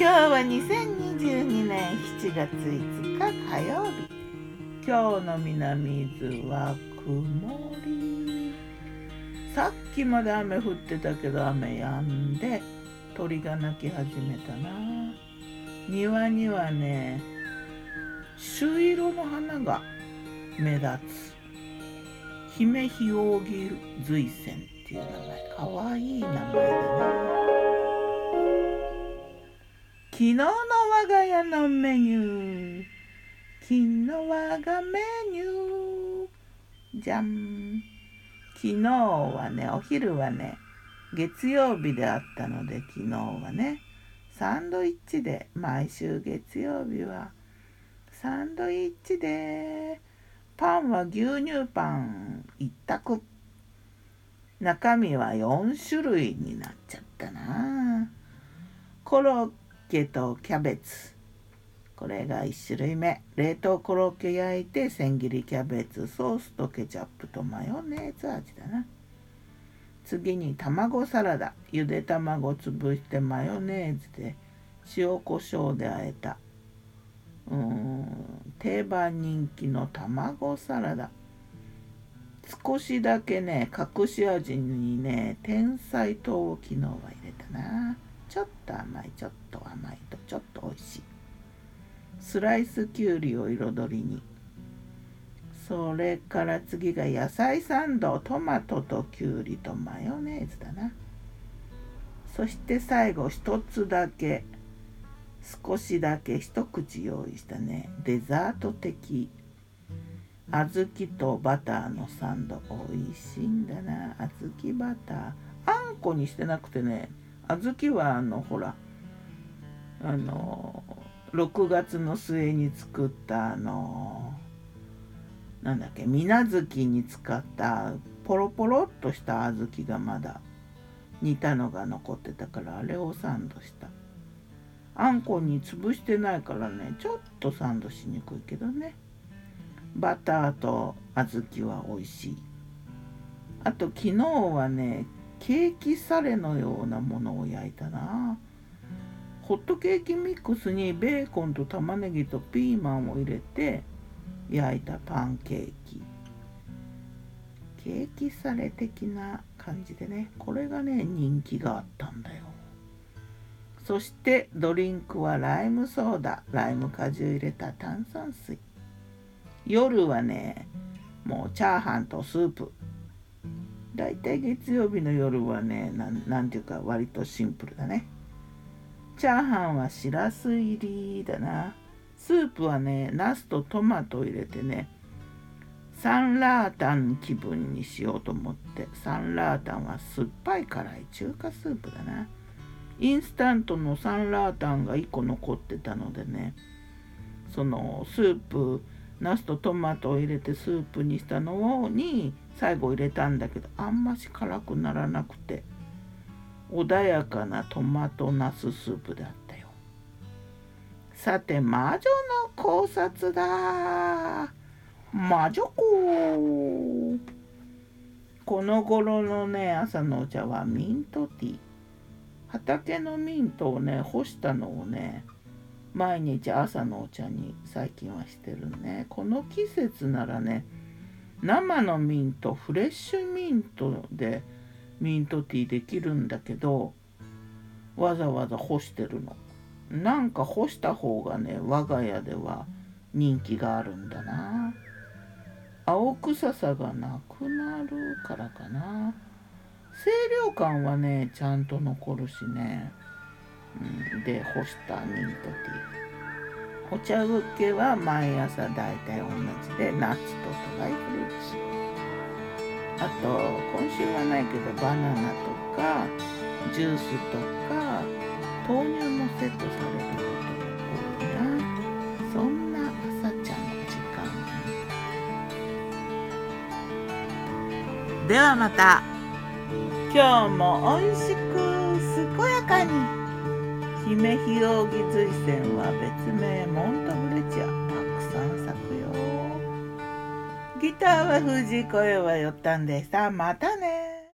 今日は2022年7月5日火曜日。今日の南伊豆は曇り。さっきまで雨降ってたけど雨止んで鳥が鳴き始めたな。庭にはね朱色の花が目立つ。姫ひおぎ随線っていう名前。かわいい名前だね昨日の我が家のメニュー。昨日我がメニュー。じゃん。昨日はねお昼はね月曜日であったので昨日はねサンドイッチで。毎週月曜日は。サンドイッチで。パンは牛乳パン一択。中身は4種類になっちゃったな。コロッケとキャベツ。これが1種類目。冷凍コロッケ焼いて千切りキャベツソースとケチャップとマヨネーズ味だな。次に卵サラダ。ゆで卵潰してマヨネーズで塩コショウで和えた。うーん定番人気の卵サラダ。少しだけね隠し味にね天才糖を昨日は入れたな。ちょっと甘いちょっと甘いとちょっと美味しい。スライスきゅうりを彩りに。それから次が野菜サンドトマトときゅうりとマヨネーズだな。そして最後一つだけ少しだけ一口用意したね。デザート的。小豆とバターのサンド。美味しいんだな小豆バター。あんこにしてなくてね小豆はあのほらあの6月の末に作ったあのなんだっけ水無月に使ったポロポロっとした小豆がまだ煮たのが残ってたからあれをサンドした。あんこに潰してないからねちょっとサンドしにくいけどね。バターと小豆は美味しい。あと昨日はねケーキサレのようなものを焼いたな。ホットケーキミックスにベーコンと玉ねぎとピーマンを入れて焼いたパンケーキ。ケーキサレ的な感じでね。これがね人気があったんだよ。そしてドリンクはライムソーダ。ライム果汁入れた炭酸水。夜はねもうチャーハンとスープ。だいたい月曜日の夜はねなんていうか割とシンプルだね。チャーハンはしらす入りだな。スープはねナスとトマトを入れてねサンラータン気分にしようと思って。サンラータンは酸っぱい辛い中華スープだな。インスタントのサンラータンが1個残ってたのでねそのスープナスとトマトを入れてスープにしたのに最後入れたんだけどあんまし辛くならなくて。穏やかなトマトナススープだったよ。さて魔女の考察だ。魔女子。この頃のね朝のお茶はミントティー。畑のミントをね干したのをね毎日朝のお茶に最近はしてるね。この季節ならね生のミントフレッシュミントでミントティーできるんだけどわざわざ干してるの。なんか干した方がね我が家では人気があるんだな。青臭さがなくなるからかな。清涼感はねちゃんと残るしね。で干したミントティーお茶漬けは毎朝だいたい同じでナッツとドライフルーツあと今週はないけどバナナとかジュースとか豆乳もセットされることが多いなそんな朝ちゃんの時間ではまた。今日も美味しく健やかに。姫ひおぎ随線は別名モントブレチアたくさん咲くよギターは藤子よはよったんでさまたね。